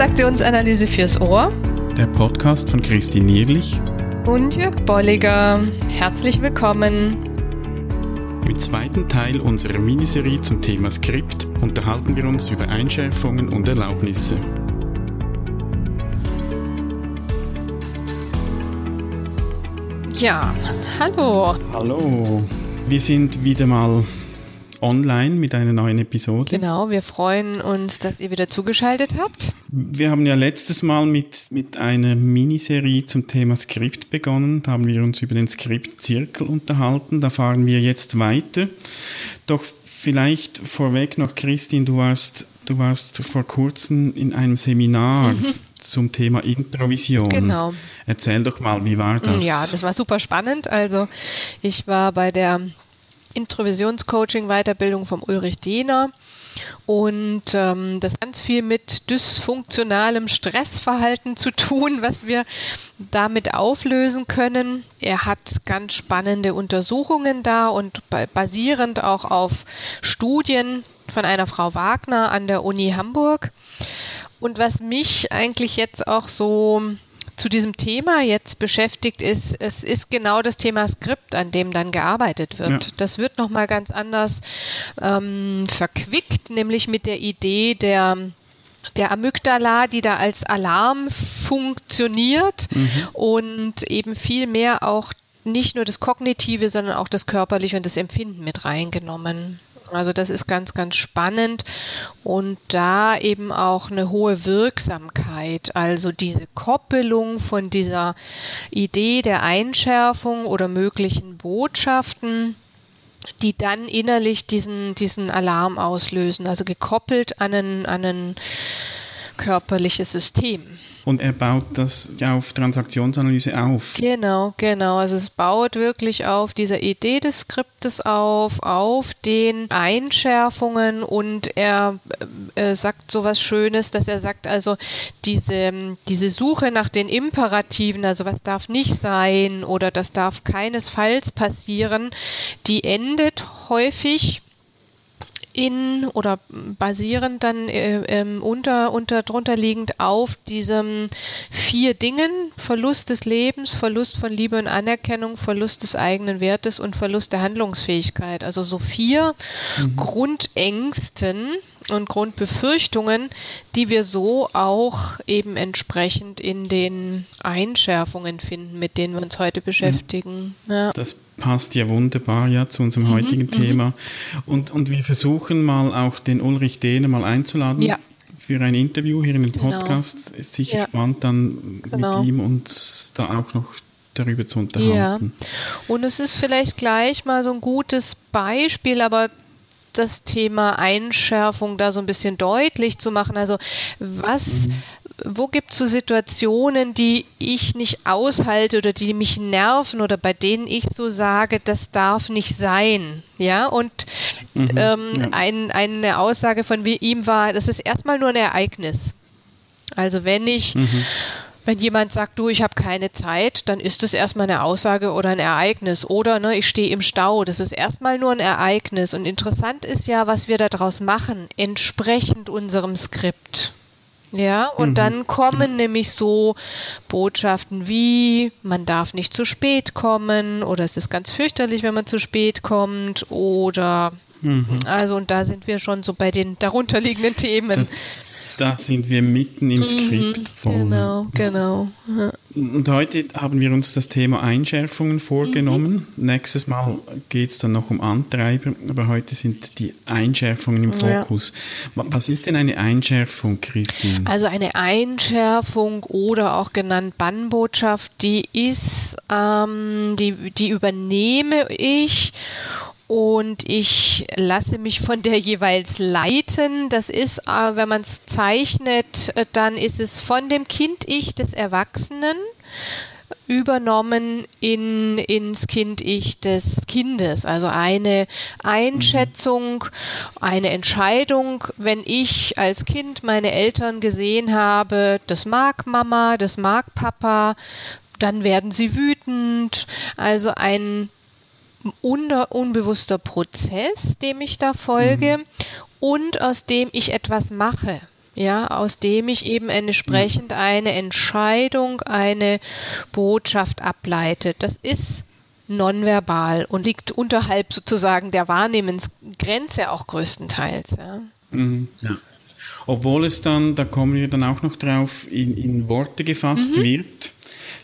Transaktionsanalyse fürs Ohr. Der Podcast von Christine Nierlich und Jörg Bolliger. Herzlich willkommen. Im zweiten Teil unserer Miniserie zum Thema Skript unterhalten wir uns über Einschärfungen und Erlaubnisse. Ja, hallo. Hallo. Wir sind wieder mal online mit einer neuen Episode. Genau, wir freuen uns, dass ihr wieder zugeschaltet habt. Wir haben ja letztes Mal mit, mit einer Miniserie zum Thema Skript begonnen. Da haben wir uns über den Skriptzirkel unterhalten. Da fahren wir jetzt weiter. Doch vielleicht vorweg noch, Christine, du warst, du warst vor kurzem in einem Seminar. Mhm zum Thema Improvision. Genau. Erzähl doch mal, wie war das? Ja, das war super spannend. Also ich war bei der Introvisionscoaching-Weiterbildung vom Ulrich Dehner. Und ähm, das ganz viel mit dysfunktionalem Stressverhalten zu tun, was wir damit auflösen können. Er hat ganz spannende Untersuchungen da und basierend auch auf Studien von einer Frau Wagner an der Uni Hamburg. Und was mich eigentlich jetzt auch so zu diesem Thema jetzt beschäftigt ist, es ist genau das Thema Skript, an dem dann gearbeitet wird. Ja. Das wird nochmal ganz anders ähm, verquickt, nämlich mit der Idee der der Amygdala, die da als Alarm funktioniert mhm. und eben viel mehr auch nicht nur das Kognitive, sondern auch das Körperliche und das Empfinden mit reingenommen. Also das ist ganz, ganz spannend und da eben auch eine hohe Wirksamkeit. Also diese Koppelung von dieser Idee der Einschärfung oder möglichen Botschaften die dann innerlich diesen, diesen Alarm auslösen, also gekoppelt an ein, an ein körperliches System. Und er baut das ja auf Transaktionsanalyse auf. Genau, genau. Also es baut wirklich auf dieser Idee des Skriptes auf, auf den Einschärfungen und er äh, sagt so was Schönes, dass er sagt, also diese, diese Suche nach den Imperativen, also was darf nicht sein oder das darf keinesfalls passieren, die endet häufig in oder basierend dann äh, ähm, unter, unter drunter liegend auf diesen vier Dingen Verlust des Lebens, Verlust von Liebe und Anerkennung, Verlust des eigenen Wertes und Verlust der Handlungsfähigkeit. Also so vier mhm. Grundängsten und Grundbefürchtungen, die wir so auch eben entsprechend in den Einschärfungen finden, mit denen wir uns heute beschäftigen. Ja. Das passt ja wunderbar ja zu unserem mhm, heutigen mhm. Thema. Und, und wir versuchen mal auch den Ulrich Dehner mal einzuladen. Ja. Für ein Interview hier in den genau. Podcast. Ist sicher ja. spannend, dann genau. mit ihm uns da auch noch darüber zu unterhalten. Ja. Und es ist vielleicht gleich mal so ein gutes Beispiel, aber das Thema Einschärfung da so ein bisschen deutlich zu machen. Also was, mhm wo gibt es so Situationen, die ich nicht aushalte oder die mich nerven oder bei denen ich so sage, das darf nicht sein? Ja, und mhm, ähm, ja. Ein, eine Aussage von ihm war, das ist erstmal nur ein Ereignis. Also wenn ich, mhm. Wenn jemand sagt, du, ich habe keine Zeit, dann ist das erstmal eine Aussage oder ein Ereignis. Oder ne, ich stehe im Stau, das ist erstmal nur ein Ereignis. Und interessant ist ja, was wir daraus machen, entsprechend unserem Skript. Ja, und mhm. dann kommen nämlich so Botschaften wie, man darf nicht zu spät kommen oder es ist ganz fürchterlich, wenn man zu spät kommt oder mhm. also und da sind wir schon so bei den darunterliegenden Themen. Das, da sind wir mitten im mhm, Skript voll. Genau, genau. Ja. Und heute haben wir uns das Thema Einschärfungen vorgenommen. Mhm. Nächstes Mal geht es dann noch um Antreiber, aber heute sind die Einschärfungen im Fokus. Ja. Was ist denn eine Einschärfung, Christine? Also eine Einschärfung oder auch genannt Bannbotschaft, die ist, ähm, die, die übernehme ich und ich lasse mich von der jeweils leiten. Das ist, äh, wenn man es zeichnet, äh, dann ist es von dem Kind-Ich des Erwachsenen übernommen in, ins Kind-Ich des Kindes. Also eine Einschätzung, eine Entscheidung, wenn ich als Kind meine Eltern gesehen habe, das mag Mama, das mag Papa, dann werden sie wütend. Also ein unbewusster Prozess, dem ich da folge mhm. und aus dem ich etwas mache. ja, aus dem ich eben entsprechend eine Entscheidung, eine Botschaft ableite. Das ist nonverbal und liegt unterhalb sozusagen der Wahrnehmensgrenze auch größtenteils. Ja. Mhm. ja. Obwohl es dann, da kommen wir dann auch noch drauf, in, in Worte gefasst mhm. wird.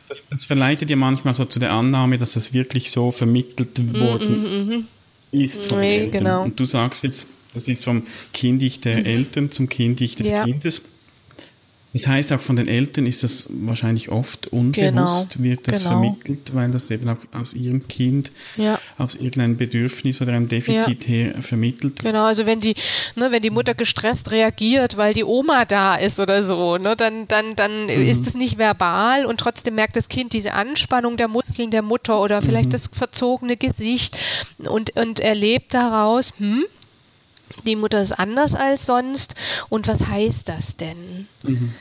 Das, das, verleitet ja manchmal so zu der Annahme, dass das wirklich so vermittelt mhm, worden mhm, mhm. ist von nee, Eltern. Genau. Und du sagst jetzt, das ist vom Kindig der mhm. Eltern zum Kindig des ja. Kindes. Das heißt, auch von den Eltern ist das wahrscheinlich oft unbewusst, genau, wird das genau. vermittelt, weil das eben auch aus ihrem Kind, ja. aus irgendeinem Bedürfnis oder einem Defizit ja. her vermittelt. Genau, also wenn die, ne, wenn die Mutter gestresst reagiert, weil die Oma da ist oder so, ne, dann, dann, dann mhm. ist es nicht verbal und trotzdem merkt das Kind diese Anspannung der Muskeln der Mutter oder vielleicht mhm. das verzogene Gesicht und, und erlebt daraus, hm, die Mutter ist anders als sonst. Und was heißt das denn? Mhm.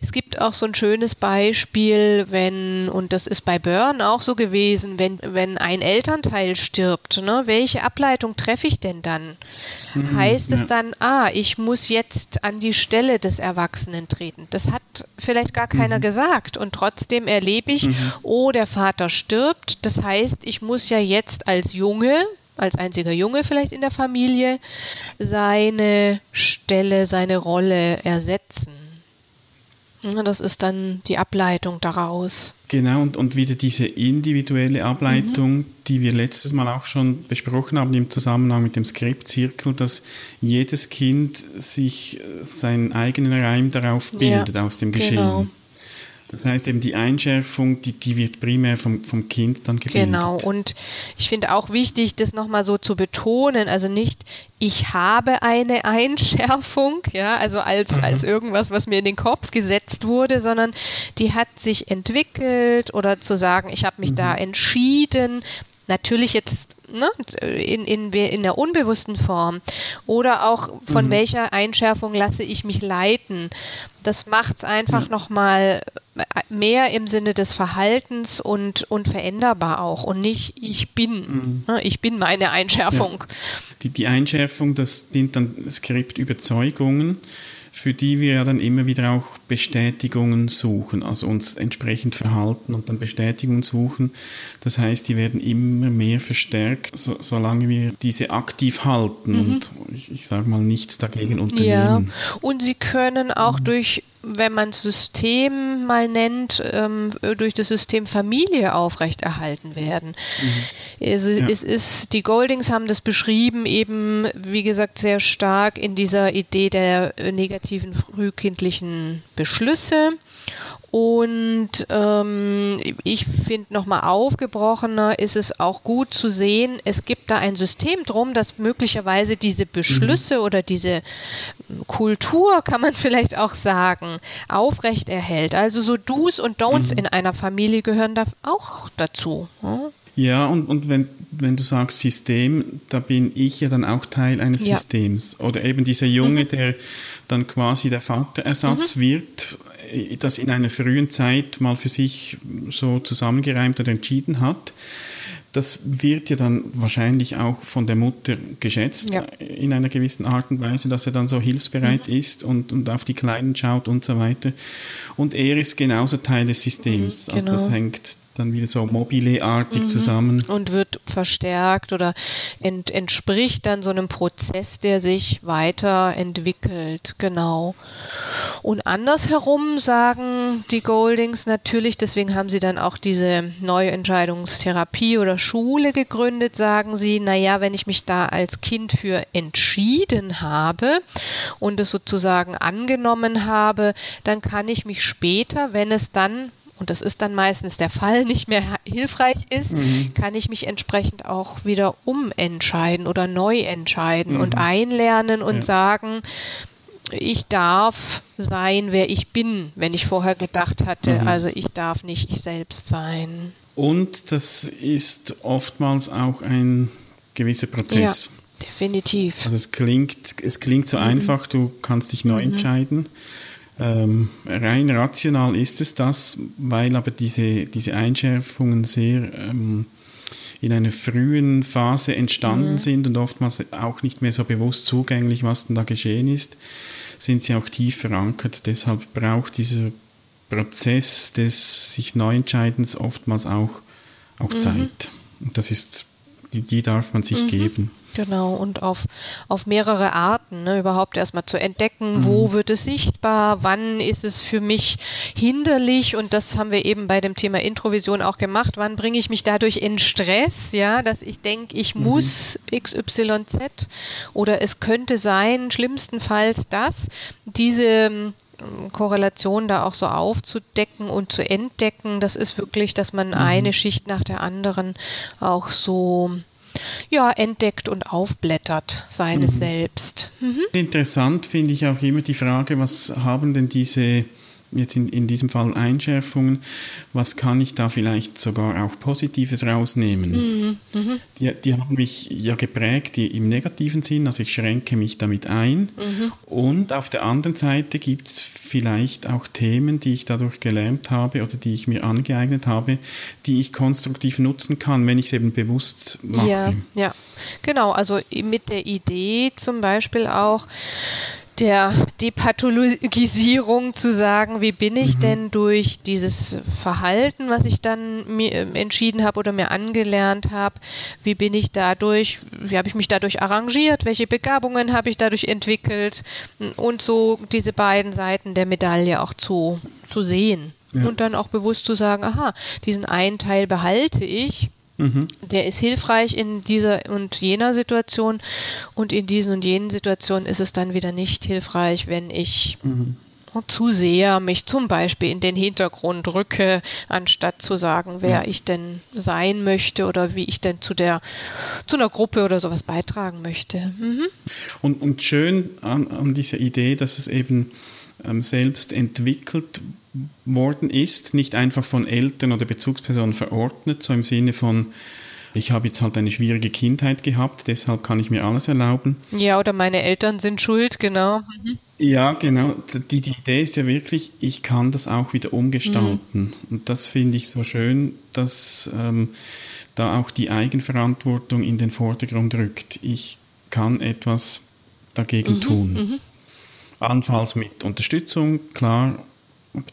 Es gibt auch so ein schönes Beispiel, wenn, und das ist bei Burn auch so gewesen, wenn, wenn ein Elternteil stirbt, ne, welche Ableitung treffe ich denn dann? Mhm, heißt ja. es dann, ah, ich muss jetzt an die Stelle des Erwachsenen treten? Das hat vielleicht gar keiner mhm. gesagt. Und trotzdem erlebe ich, mhm. oh, der Vater stirbt. Das heißt, ich muss ja jetzt als Junge, als einziger Junge vielleicht in der Familie seine Stelle, seine Rolle ersetzen. Das ist dann die Ableitung daraus. Genau, und, und wieder diese individuelle Ableitung, mhm. die wir letztes Mal auch schon besprochen haben im Zusammenhang mit dem Skriptzirkel, dass jedes Kind sich seinen eigenen Reim darauf bildet ja, aus dem Geschehen. Genau. Das heißt eben die Einschärfung, die, die wird primär vom, vom Kind dann gebildet. Genau, und ich finde auch wichtig, das nochmal so zu betonen, also nicht, ich habe eine Einschärfung, ja, also als, mhm. als irgendwas, was mir in den Kopf gesetzt wurde, sondern die hat sich entwickelt oder zu sagen, ich habe mich mhm. da entschieden, natürlich jetzt ne, in, in, in der unbewussten Form oder auch von mhm. welcher Einschärfung lasse ich mich leiten. Das macht es einfach mhm. nochmal mehr im Sinne des Verhaltens und, und veränderbar auch und nicht ich bin. Mhm. Ne, ich bin meine Einschärfung. Ja. Die, die Einschärfung, das sind dann Skriptüberzeugungen für die wir ja dann immer wieder auch Bestätigungen suchen, also uns entsprechend verhalten und dann Bestätigungen suchen. Das heißt, die werden immer mehr verstärkt, so, solange wir diese aktiv halten mhm. und ich, ich sage mal nichts dagegen unternehmen. Ja, und sie können auch mhm. durch wenn man System mal nennt, ähm, durch das System Familie aufrechterhalten werden. Mhm. Es, ja. es, ist, die Goldings haben das beschrieben, eben, wie gesagt, sehr stark in dieser Idee der negativen frühkindlichen Beschlüsse und ähm, ich finde nochmal aufgebrochener ist es auch gut zu sehen, es gibt da ein System drum, das möglicherweise diese Beschlüsse mhm. oder diese Kultur, kann man vielleicht auch sagen, aufrechterhält. Also so Do's und Don'ts mhm. in einer Familie gehören da auch dazu. Hm? Ja, und, und wenn, wenn du sagst System, da bin ich ja dann auch Teil eines ja. Systems. Oder eben dieser Junge, mhm. der dann quasi der Vaterersatz mhm. wird, das in einer frühen Zeit mal für sich so zusammengereimt oder entschieden hat. Das wird ja dann wahrscheinlich auch von der Mutter geschätzt ja. in einer gewissen Art und Weise, dass er dann so hilfsbereit mhm. ist und, und auf die Kleinen schaut und so weiter. Und er ist genauso Teil des Systems. Mhm, genau. Also das genau. hängt dann wieder so mobile-artig mhm. zusammen. Und wird verstärkt oder ent, entspricht dann so einem Prozess, der sich weiterentwickelt, genau. Und andersherum sagen die Goldings natürlich, deswegen haben sie dann auch diese neue Entscheidungstherapie oder Schule gegründet, sagen sie, naja, wenn ich mich da als Kind für entschieden habe und es sozusagen angenommen habe, dann kann ich mich später, wenn es dann und das ist dann meistens der Fall, nicht mehr hilfreich ist, mhm. kann ich mich entsprechend auch wieder umentscheiden oder neu entscheiden mhm. und einlernen und ja. sagen, ich darf sein, wer ich bin, wenn ich vorher gedacht hatte, mhm. also ich darf nicht ich selbst sein. Und das ist oftmals auch ein gewisser Prozess. Ja, definitiv. Also es klingt, es klingt so mhm. einfach, du kannst dich neu mhm. entscheiden. Ähm, rein rational ist es das, weil aber diese, diese Einschärfungen sehr ähm, in einer frühen Phase entstanden mhm. sind und oftmals auch nicht mehr so bewusst zugänglich, was denn da geschehen ist, sind sie auch tief verankert. Deshalb braucht dieser Prozess des sich Neuentscheidens oftmals auch, auch mhm. Zeit. Und das ist, die, die darf man sich mhm. geben. Genau, und auf, auf mehrere Arten, ne, überhaupt erstmal zu entdecken, mhm. wo wird es sichtbar, wann ist es für mich hinderlich und das haben wir eben bei dem Thema Introvision auch gemacht, wann bringe ich mich dadurch in Stress, ja, dass ich denke, ich mhm. muss XYZ oder es könnte sein, schlimmstenfalls das, diese ähm, Korrelation da auch so aufzudecken und zu entdecken, das ist wirklich, dass man mhm. eine Schicht nach der anderen auch so ja, entdeckt und aufblättert seines mhm. Selbst. Mhm. Interessant finde ich auch immer die Frage, was haben denn diese jetzt in, in diesem Fall Einschärfungen, was kann ich da vielleicht sogar auch Positives rausnehmen? Mhm. Mhm. Die, die haben mich ja geprägt die, im negativen Sinn, also ich schränke mich damit ein. Mhm. Und auf der anderen Seite gibt es vielleicht auch Themen, die ich dadurch gelernt habe oder die ich mir angeeignet habe, die ich konstruktiv nutzen kann, wenn ich es eben bewusst mache. Ja, ja, genau. Also mit der Idee zum Beispiel auch, der Depathologisierung zu sagen, wie bin ich mhm. denn durch dieses Verhalten, was ich dann mir äh, entschieden habe oder mir angelernt habe, wie bin ich dadurch, wie habe ich mich dadurch arrangiert, welche Begabungen habe ich dadurch entwickelt und so diese beiden Seiten der Medaille auch zu, zu sehen. Ja. Und dann auch bewusst zu sagen, aha, diesen einen Teil behalte ich Mhm. Der ist hilfreich in dieser und jener Situation und in diesen und jenen Situationen ist es dann wieder nicht hilfreich, wenn ich mhm. zu sehr mich zum Beispiel in den Hintergrund rücke, anstatt zu sagen, wer ja. ich denn sein möchte oder wie ich denn zu der zu einer Gruppe oder sowas beitragen möchte. Mhm. Und, und schön an, an dieser Idee, dass es eben ähm, selbst entwickelt worden ist, nicht einfach von Eltern oder Bezugspersonen verordnet, so im Sinne von, ich habe jetzt halt eine schwierige Kindheit gehabt, deshalb kann ich mir alles erlauben. Ja, oder meine Eltern sind schuld, genau. Mhm. Ja, genau. Die, die, Idee ist ja wirklich, ich kann das auch wieder umgestalten. Mhm. Und das finde ich so schön, dass ähm, da auch die Eigenverantwortung in den Vordergrund rückt. Ich kann etwas dagegen mhm. tun. Mhm. Anfalls mit Unterstützung, klar,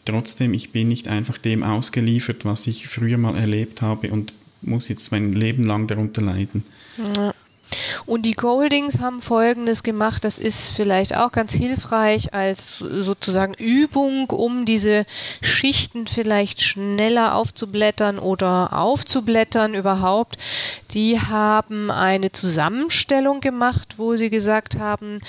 trotzdem, ich bin nicht einfach dem ausgeliefert, was ich früher mal erlebt habe und muss jetzt mein Leben lang darunter leiden. Ja. Und die Goldings haben Folgendes gemacht, das ist vielleicht auch ganz hilfreich als sozusagen Übung, um diese Schichten vielleicht schneller aufzublättern oder aufzublättern überhaupt. Die haben eine Zusammenstellung gemacht, wo sie gesagt haben,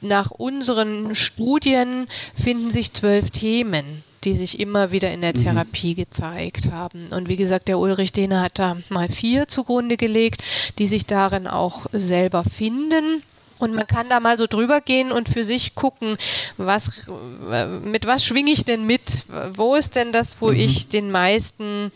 nach unseren Studien finden sich zwölf Themen, die sich immer wieder in der mhm. Therapie gezeigt haben. Und wie gesagt, der Ulrich Dehne hat da mal vier zugrunde gelegt, die sich darin auch selber finden. Und man kann da mal so drüber gehen und für sich gucken, was, mit was schwinge ich denn mit? Wo ist denn das, wo mhm. ich den meisten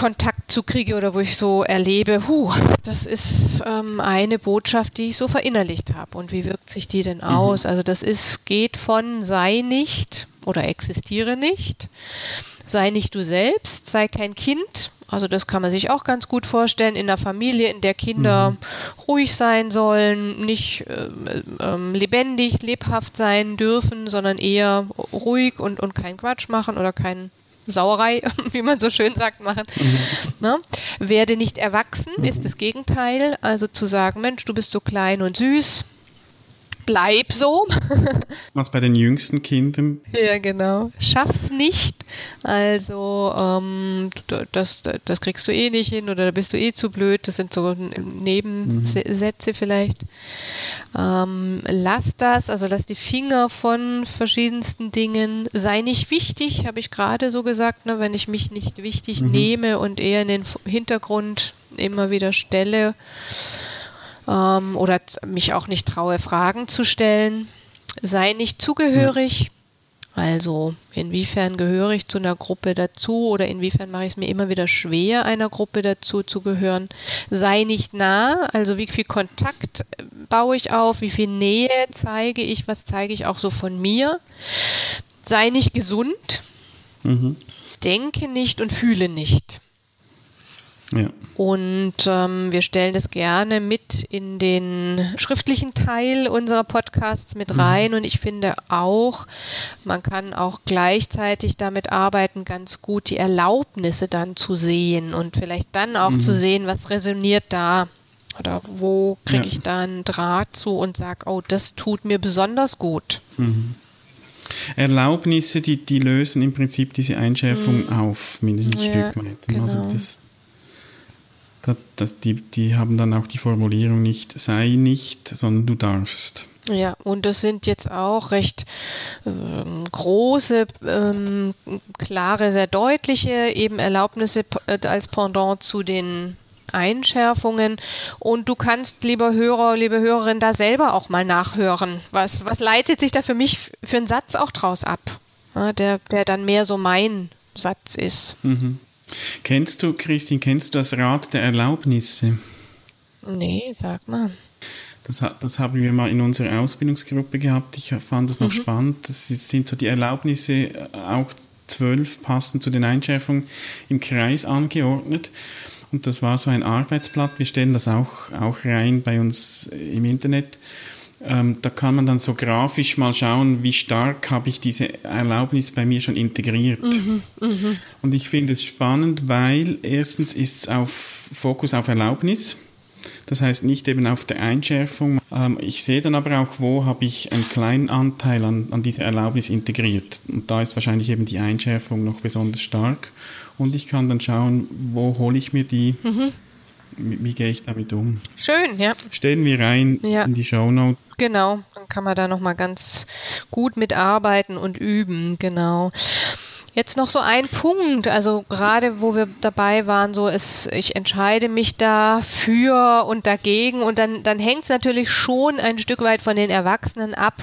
Kontakt zu kriege oder wo ich so erlebe, huh, das ist ähm, eine Botschaft, die ich so verinnerlicht habe. Und wie wirkt sich die denn mhm. aus? Mhm. Also das ist, geht von sei nicht oder existiere nicht, sei nicht du selbst, sei kein Kind. Also das kann man sich auch ganz gut vorstellen in einer Familie, in der Kinder mhm. ruhig sein sollen, nicht äh, äh, lebendig, lebhaft sein dürfen, sondern eher ruhig und, und keinen Quatsch machen oder keinen Sauerei, wie man so schön sagt, machen. Mhm. Ne? Werde nicht erwachsen mhm. ist das Gegenteil. Also zu sagen, Mensch, du bist so klein und süß, bleib so. Was bei den jüngsten Kindern? Ja, genau. Schaff's nicht. Also, ähm, das, das kriegst du eh nicht hin oder da bist du eh zu blöd. Das sind so Nebensätze mhm. vielleicht. Ähm, lass das, also lass die Finger von verschiedensten Dingen. Sei nicht wichtig, habe ich gerade so gesagt, ne, wenn ich mich nicht wichtig mhm. nehme und eher in den Hintergrund immer wieder stelle ähm, oder mich auch nicht traue, Fragen zu stellen. Sei nicht zugehörig. Also inwiefern gehöre ich zu einer Gruppe dazu oder inwiefern mache ich es mir immer wieder schwer, einer Gruppe dazu zu gehören. Sei nicht nah, also wie viel Kontakt baue ich auf, wie viel Nähe zeige ich, was zeige ich auch so von mir. Sei nicht gesund, mhm. denke nicht und fühle nicht. Ja. Und ähm, wir stellen das gerne mit in den schriftlichen Teil unserer Podcasts mit mhm. rein. Mhm. Und ich finde auch, man kann auch gleichzeitig damit arbeiten, ganz gut die Erlaubnisse dann zu sehen und vielleicht dann auch mhm. zu sehen, was resoniert da. Oder wo kriege ja. ich da einen Draht zu und sage, oh, das tut mir besonders gut. Mhm. Erlaubnisse, die, die lösen im Prinzip diese Einschärfung mhm. auf, mindestens ein ja, Stück weit. Genau. Also das, das, das, die, die haben dann auch die Formulierung nicht sei nicht, sondern du darfst. Ja, und das sind jetzt auch recht ähm, große, ähm, klare, sehr deutliche eben Erlaubnisse äh, als Pendant zu den Einschärfungen. Und du kannst, lieber Hörer, liebe Hörerin, da selber auch mal nachhören. Was, was leitet sich da für mich für einen Satz auch draus ab? Ja, der, der dann mehr so mein Satz ist. Mhm. Kennst du, Christine, kennst du das Rad der Erlaubnisse? Nee, sag mal. Das, das, haben wir mal in unserer Ausbildungsgruppe gehabt. Ich fand das noch mhm. spannend. Das sind so die Erlaubnisse, äh, auch zwölf passend zu den Einschärfungen im Kreis angeordnet. Und das war so ein Arbeitsblatt. Wir stellen das auch, auch rein bei uns im Internet. Ähm, da kann man dann so grafisch mal schauen, wie stark habe ich diese Erlaubnis bei mir schon integriert. Mhm, mh. Und ich finde es spannend, weil erstens ist es auf Fokus auf Erlaubnis. Das heißt nicht eben auf der Einschärfung. Ähm, ich sehe dann aber auch, wo habe ich einen kleinen Anteil an, an dieser Erlaubnis integriert. Und da ist wahrscheinlich eben die Einschärfung noch besonders stark und ich kann dann schauen, wo hole ich mir die, mhm. Wie, gehe ich damit um. Schön, ja. Stellen wir rein ja. in die Show Notes. Genau, dann kann man da nochmal ganz gut mitarbeiten und üben, genau. Jetzt noch so ein Punkt, also gerade wo wir dabei waren, so ist, ich entscheide mich da für und dagegen und dann, dann hängt es natürlich schon ein Stück weit von den Erwachsenen ab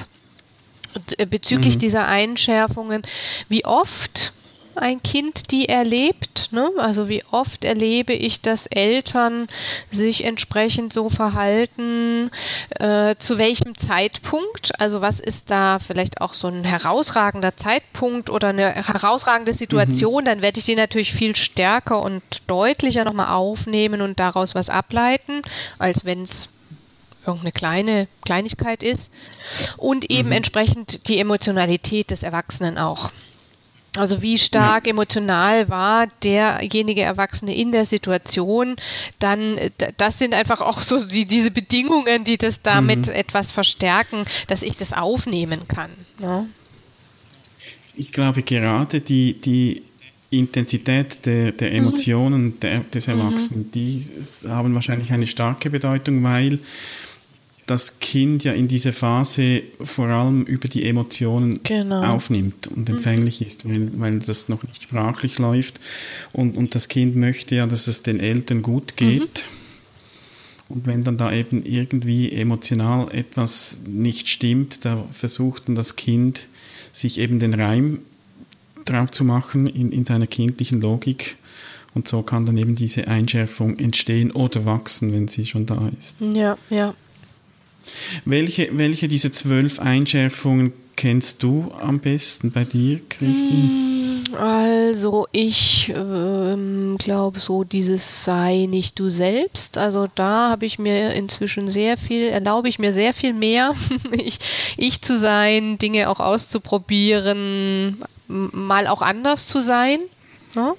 bezüglich mhm. dieser Einschärfungen. Wie oft ein Kind die erlebt. Ne? Also wie oft erlebe ich, dass Eltern sich entsprechend so verhalten, äh, zu welchem Zeitpunkt, also was ist da vielleicht auch so ein herausragender Zeitpunkt oder eine herausragende Situation, mhm. dann werde ich die natürlich viel stärker und deutlicher nochmal aufnehmen und daraus was ableiten, als wenn es irgendeine kleine Kleinigkeit ist und eben mhm. entsprechend die Emotionalität des Erwachsenen auch. Also wie stark ja. emotional war derjenige Erwachsene in der Situation, dann das sind einfach auch so die, diese Bedingungen, die das damit mhm. etwas verstärken, dass ich das aufnehmen kann. Ne? Ich glaube gerade die, die Intensität der, der mhm. Emotionen mhm. der, des Erwachsenen, mhm. die haben wahrscheinlich eine starke Bedeutung, weil das Kind ja in dieser Phase vor allem über die Emotionen genau. aufnimmt und empfänglich ist, weil, weil das noch nicht sprachlich läuft. Und, und das Kind möchte ja, dass es den Eltern gut geht. Mhm. Und wenn dann da eben irgendwie emotional etwas nicht stimmt, da versucht dann das Kind, sich eben den Reim drauf zu machen in, in seiner kindlichen Logik. Und so kann dann eben diese Einschärfung entstehen oder wachsen, wenn sie schon da ist. Ja, ja. Welche, welche dieser zwölf Einschärfungen kennst du am besten bei dir, Christine? Hm, also ich ähm, glaube so dieses sei nicht du selbst. Also da habe ich mir inzwischen sehr viel, erlaube ich mir sehr viel mehr, ich, ich zu sein, Dinge auch auszuprobieren, mal auch anders zu sein. Ne?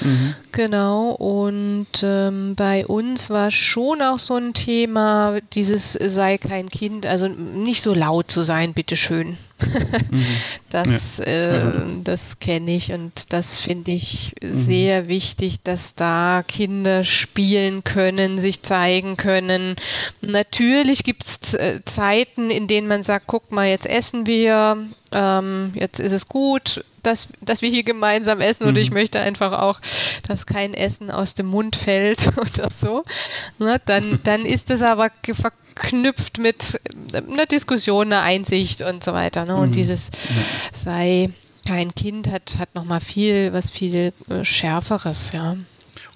Mhm. Genau, und ähm, bei uns war schon auch so ein Thema, dieses sei kein Kind, also nicht so laut zu sein, bitteschön. mhm. Das, ja. äh, das kenne ich und das finde ich mhm. sehr wichtig, dass da Kinder spielen können, sich zeigen können. Natürlich gibt es äh, Zeiten, in denen man sagt, guck mal, jetzt essen wir, ähm, jetzt ist es gut, dass, dass wir hier gemeinsam essen mhm. und ich möchte einfach auch, dass kein Essen aus dem Mund fällt oder so. Ne, dann, dann ist es aber verknüpft mit einer Diskussion, einer Einsicht und so weiter. Ne? Und mhm. dieses sei kein Kind hat, hat nochmal viel, was viel äh, Schärferes, ja.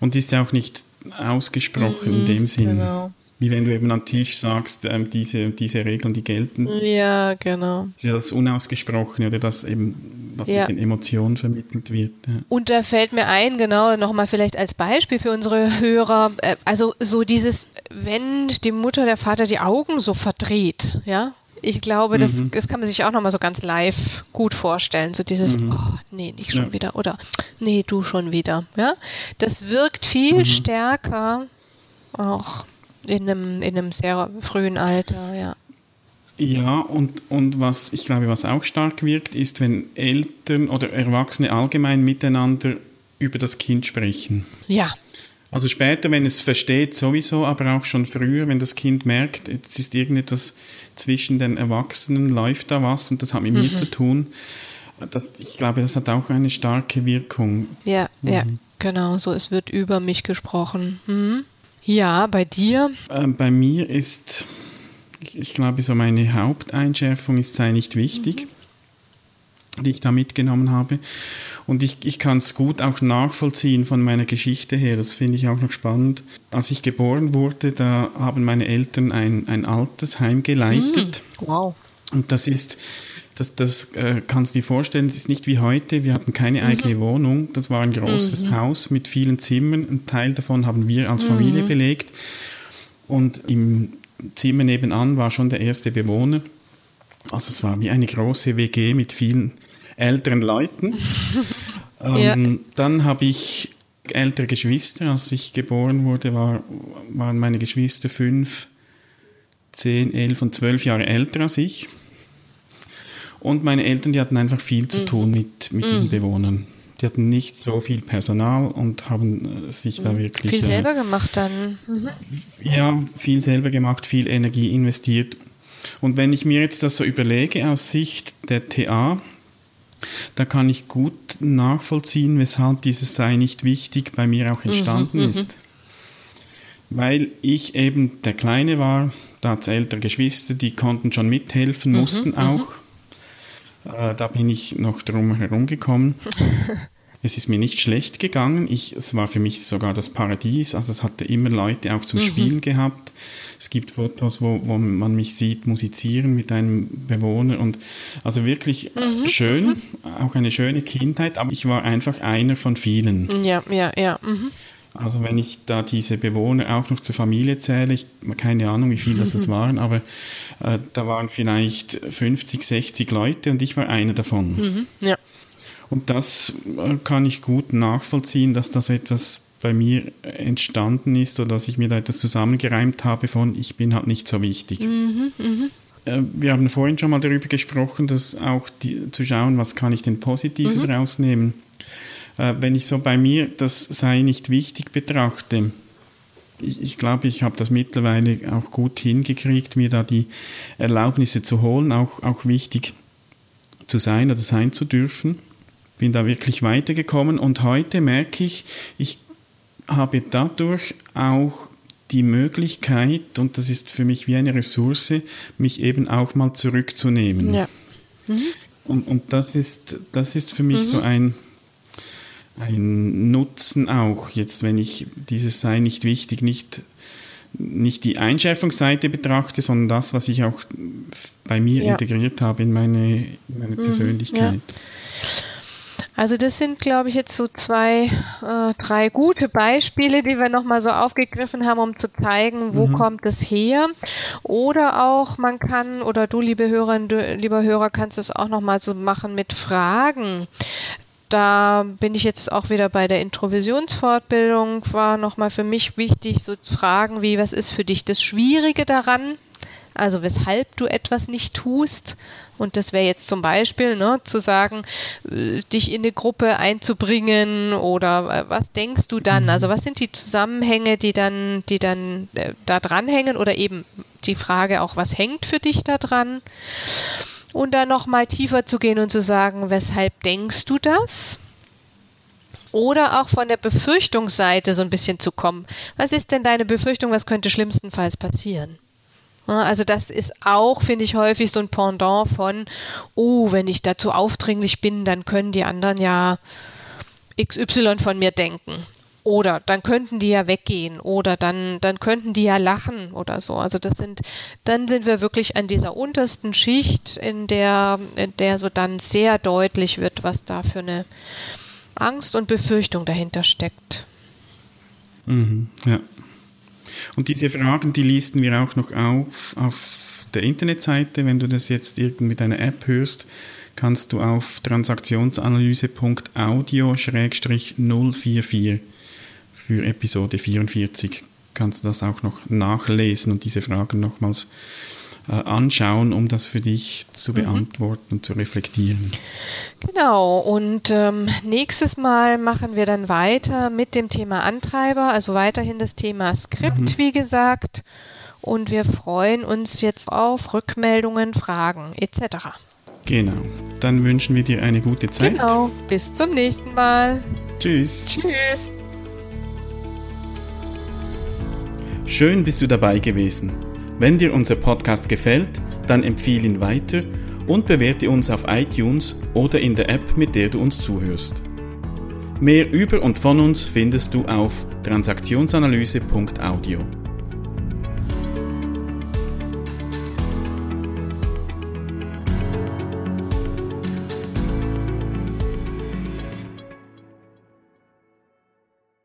Und ist ja auch nicht ausgesprochen mhm, in dem Sinn. Genau. Wie wenn du eben am Tisch sagst, ähm, diese, diese Regeln, die gelten. Ja, genau. Das ist ja das Unausgesprochene oder das eben was ja. mit den Emotionen vermittelt wird. Ja. Und da fällt mir ein, genau, nochmal vielleicht als Beispiel für unsere Hörer, äh, also so dieses, wenn die Mutter, der Vater die Augen so verdreht, ja, ich glaube, das, mhm. das kann man sich auch nochmal so ganz live gut vorstellen. So dieses, mhm. oh, nee, nicht schon ja. wieder oder nee, du schon wieder. Ja? Das wirkt viel mhm. stärker auch in einem, in einem sehr frühen Alter, ja. Ja, und, und was ich glaube, was auch stark wirkt, ist, wenn Eltern oder Erwachsene allgemein miteinander über das Kind sprechen. Ja. Also später, wenn es versteht, sowieso, aber auch schon früher, wenn das Kind merkt, jetzt ist irgendetwas zwischen den Erwachsenen, läuft da was und das hat mit mhm. mir zu tun. Das, ich glaube, das hat auch eine starke Wirkung. Ja, mhm. ja, genau, so es wird über mich gesprochen. Mhm. Ja, bei dir? Ähm, bei mir ist ich glaube, so meine Haupteinschärfung ist, sei nicht wichtig, mhm. die ich da mitgenommen habe. Und ich, ich kann es gut auch nachvollziehen von meiner Geschichte her. Das finde ich auch noch spannend. Als ich geboren wurde, da haben meine Eltern ein, ein Altersheim geleitet. Mhm. Wow. Und das ist, das, das äh, kannst du dir vorstellen, das ist nicht wie heute. Wir hatten keine mhm. eigene Wohnung. Das war ein großes mhm. Haus mit vielen Zimmern. Ein Teil davon haben wir als Familie mhm. belegt. Und im Zimmer nebenan war schon der erste Bewohner. Also es war wie eine große WG mit vielen älteren Leuten. ähm, ja. Dann habe ich ältere Geschwister. Als ich geboren wurde, war, waren meine Geschwister fünf, zehn, elf und zwölf Jahre älter als ich. Und meine Eltern, die hatten einfach viel zu mhm. tun mit, mit mhm. diesen Bewohnern. Die hatten nicht so viel Personal und haben äh, sich da mhm. wirklich. Viel äh, selber gemacht dann. Mhm. Ja, viel selber gemacht, viel Energie investiert. Und wenn ich mir jetzt das so überlege aus Sicht der TA, da kann ich gut nachvollziehen, weshalb dieses Sei nicht wichtig bei mir auch entstanden mhm, mhm. ist. Weil ich eben der Kleine war, da hat es ältere Geschwister, die konnten schon mithelfen, mhm, mussten mhm, auch. Äh, da bin ich noch drum herum gekommen. es ist mir nicht schlecht gegangen. Ich, es war für mich sogar das Paradies. Also es hatte immer Leute auch zum mhm. Spielen gehabt. Es gibt Fotos, wo, wo man mich sieht musizieren mit einem Bewohner und also wirklich mhm. schön, mhm. auch eine schöne Kindheit. Aber ich war einfach einer von vielen. Ja, ja, ja. Mhm. Also wenn ich da diese Bewohner auch noch zur Familie zähle, ich keine Ahnung, wie viel das es waren, aber äh, da waren vielleicht 50, 60 Leute und ich war einer davon. Mhm, ja. Und das äh, kann ich gut nachvollziehen, dass das etwas bei mir entstanden ist oder dass ich mir da etwas zusammengereimt habe von, ich bin halt nicht so wichtig. Mhm, mh. Äh, wir haben vorhin schon mal darüber gesprochen, dass auch die, zu schauen, was kann ich denn Positives mhm. rausnehmen äh, wenn ich so bei mir das sei nicht wichtig betrachte, ich, ich glaube, ich habe das mittlerweile auch gut hingekriegt, mir da die Erlaubnisse zu holen, auch, auch wichtig zu sein oder sein zu dürfen. Bin da wirklich weitergekommen und heute merke ich, ich habe dadurch auch die Möglichkeit, und das ist für mich wie eine Ressource, mich eben auch mal zurückzunehmen. Ja. Mhm. Und, und das, ist, das ist für mich mhm. so ein, ein Nutzen auch, jetzt wenn ich dieses sei nicht wichtig, nicht, nicht die Einschärfungsseite betrachte, sondern das, was ich auch bei mir ja. integriert habe in meine, in meine mhm, Persönlichkeit. Ja. Also das sind, glaube ich, jetzt so zwei, äh, drei gute Beispiele, die wir nochmal so aufgegriffen haben, um zu zeigen, wo mhm. kommt es her. Oder auch, man kann, oder du, liebe Hörerin, du, lieber Hörer, kannst es auch nochmal so machen mit Fragen da bin ich jetzt auch wieder bei der Introvisionsfortbildung, war nochmal für mich wichtig, so Fragen wie, was ist für dich das Schwierige daran? Also weshalb du etwas nicht tust. Und das wäre jetzt zum Beispiel ne, zu sagen, äh, dich in eine Gruppe einzubringen oder äh, was denkst du dann? Also was sind die Zusammenhänge, die dann, die dann äh, da dranhängen oder eben die Frage auch, was hängt für dich da dran? und dann noch mal tiefer zu gehen und zu sagen, weshalb denkst du das? Oder auch von der Befürchtungsseite so ein bisschen zu kommen. Was ist denn deine Befürchtung, was könnte schlimmstenfalls passieren? Also das ist auch, finde ich, häufig so ein Pendant von, oh, wenn ich dazu aufdringlich bin, dann können die anderen ja XY von mir denken. Oder dann könnten die ja weggehen oder dann, dann könnten die ja lachen oder so. Also das sind, dann sind wir wirklich an dieser untersten Schicht, in der, in der so dann sehr deutlich wird, was da für eine Angst und Befürchtung dahinter steckt. Mhm, ja. Und diese Fragen, die listen wir auch noch auf auf der Internetseite. Wenn du das jetzt irgend mit einer App hörst, kannst du auf transaktionsanalyse.audio-044 für Episode 44 kannst du das auch noch nachlesen und diese Fragen nochmals anschauen, um das für dich zu mhm. beantworten und zu reflektieren. Genau, und ähm, nächstes Mal machen wir dann weiter mit dem Thema Antreiber, also weiterhin das Thema Skript, mhm. wie gesagt. Und wir freuen uns jetzt auf Rückmeldungen, Fragen etc. Genau, dann wünschen wir dir eine gute Zeit. Genau, bis zum nächsten Mal. Tschüss. Tschüss. Schön bist du dabei gewesen. Wenn dir unser Podcast gefällt, dann empfehle ihn weiter und bewerte uns auf iTunes oder in der App, mit der du uns zuhörst. Mehr über und von uns findest du auf transaktionsanalyse.audio.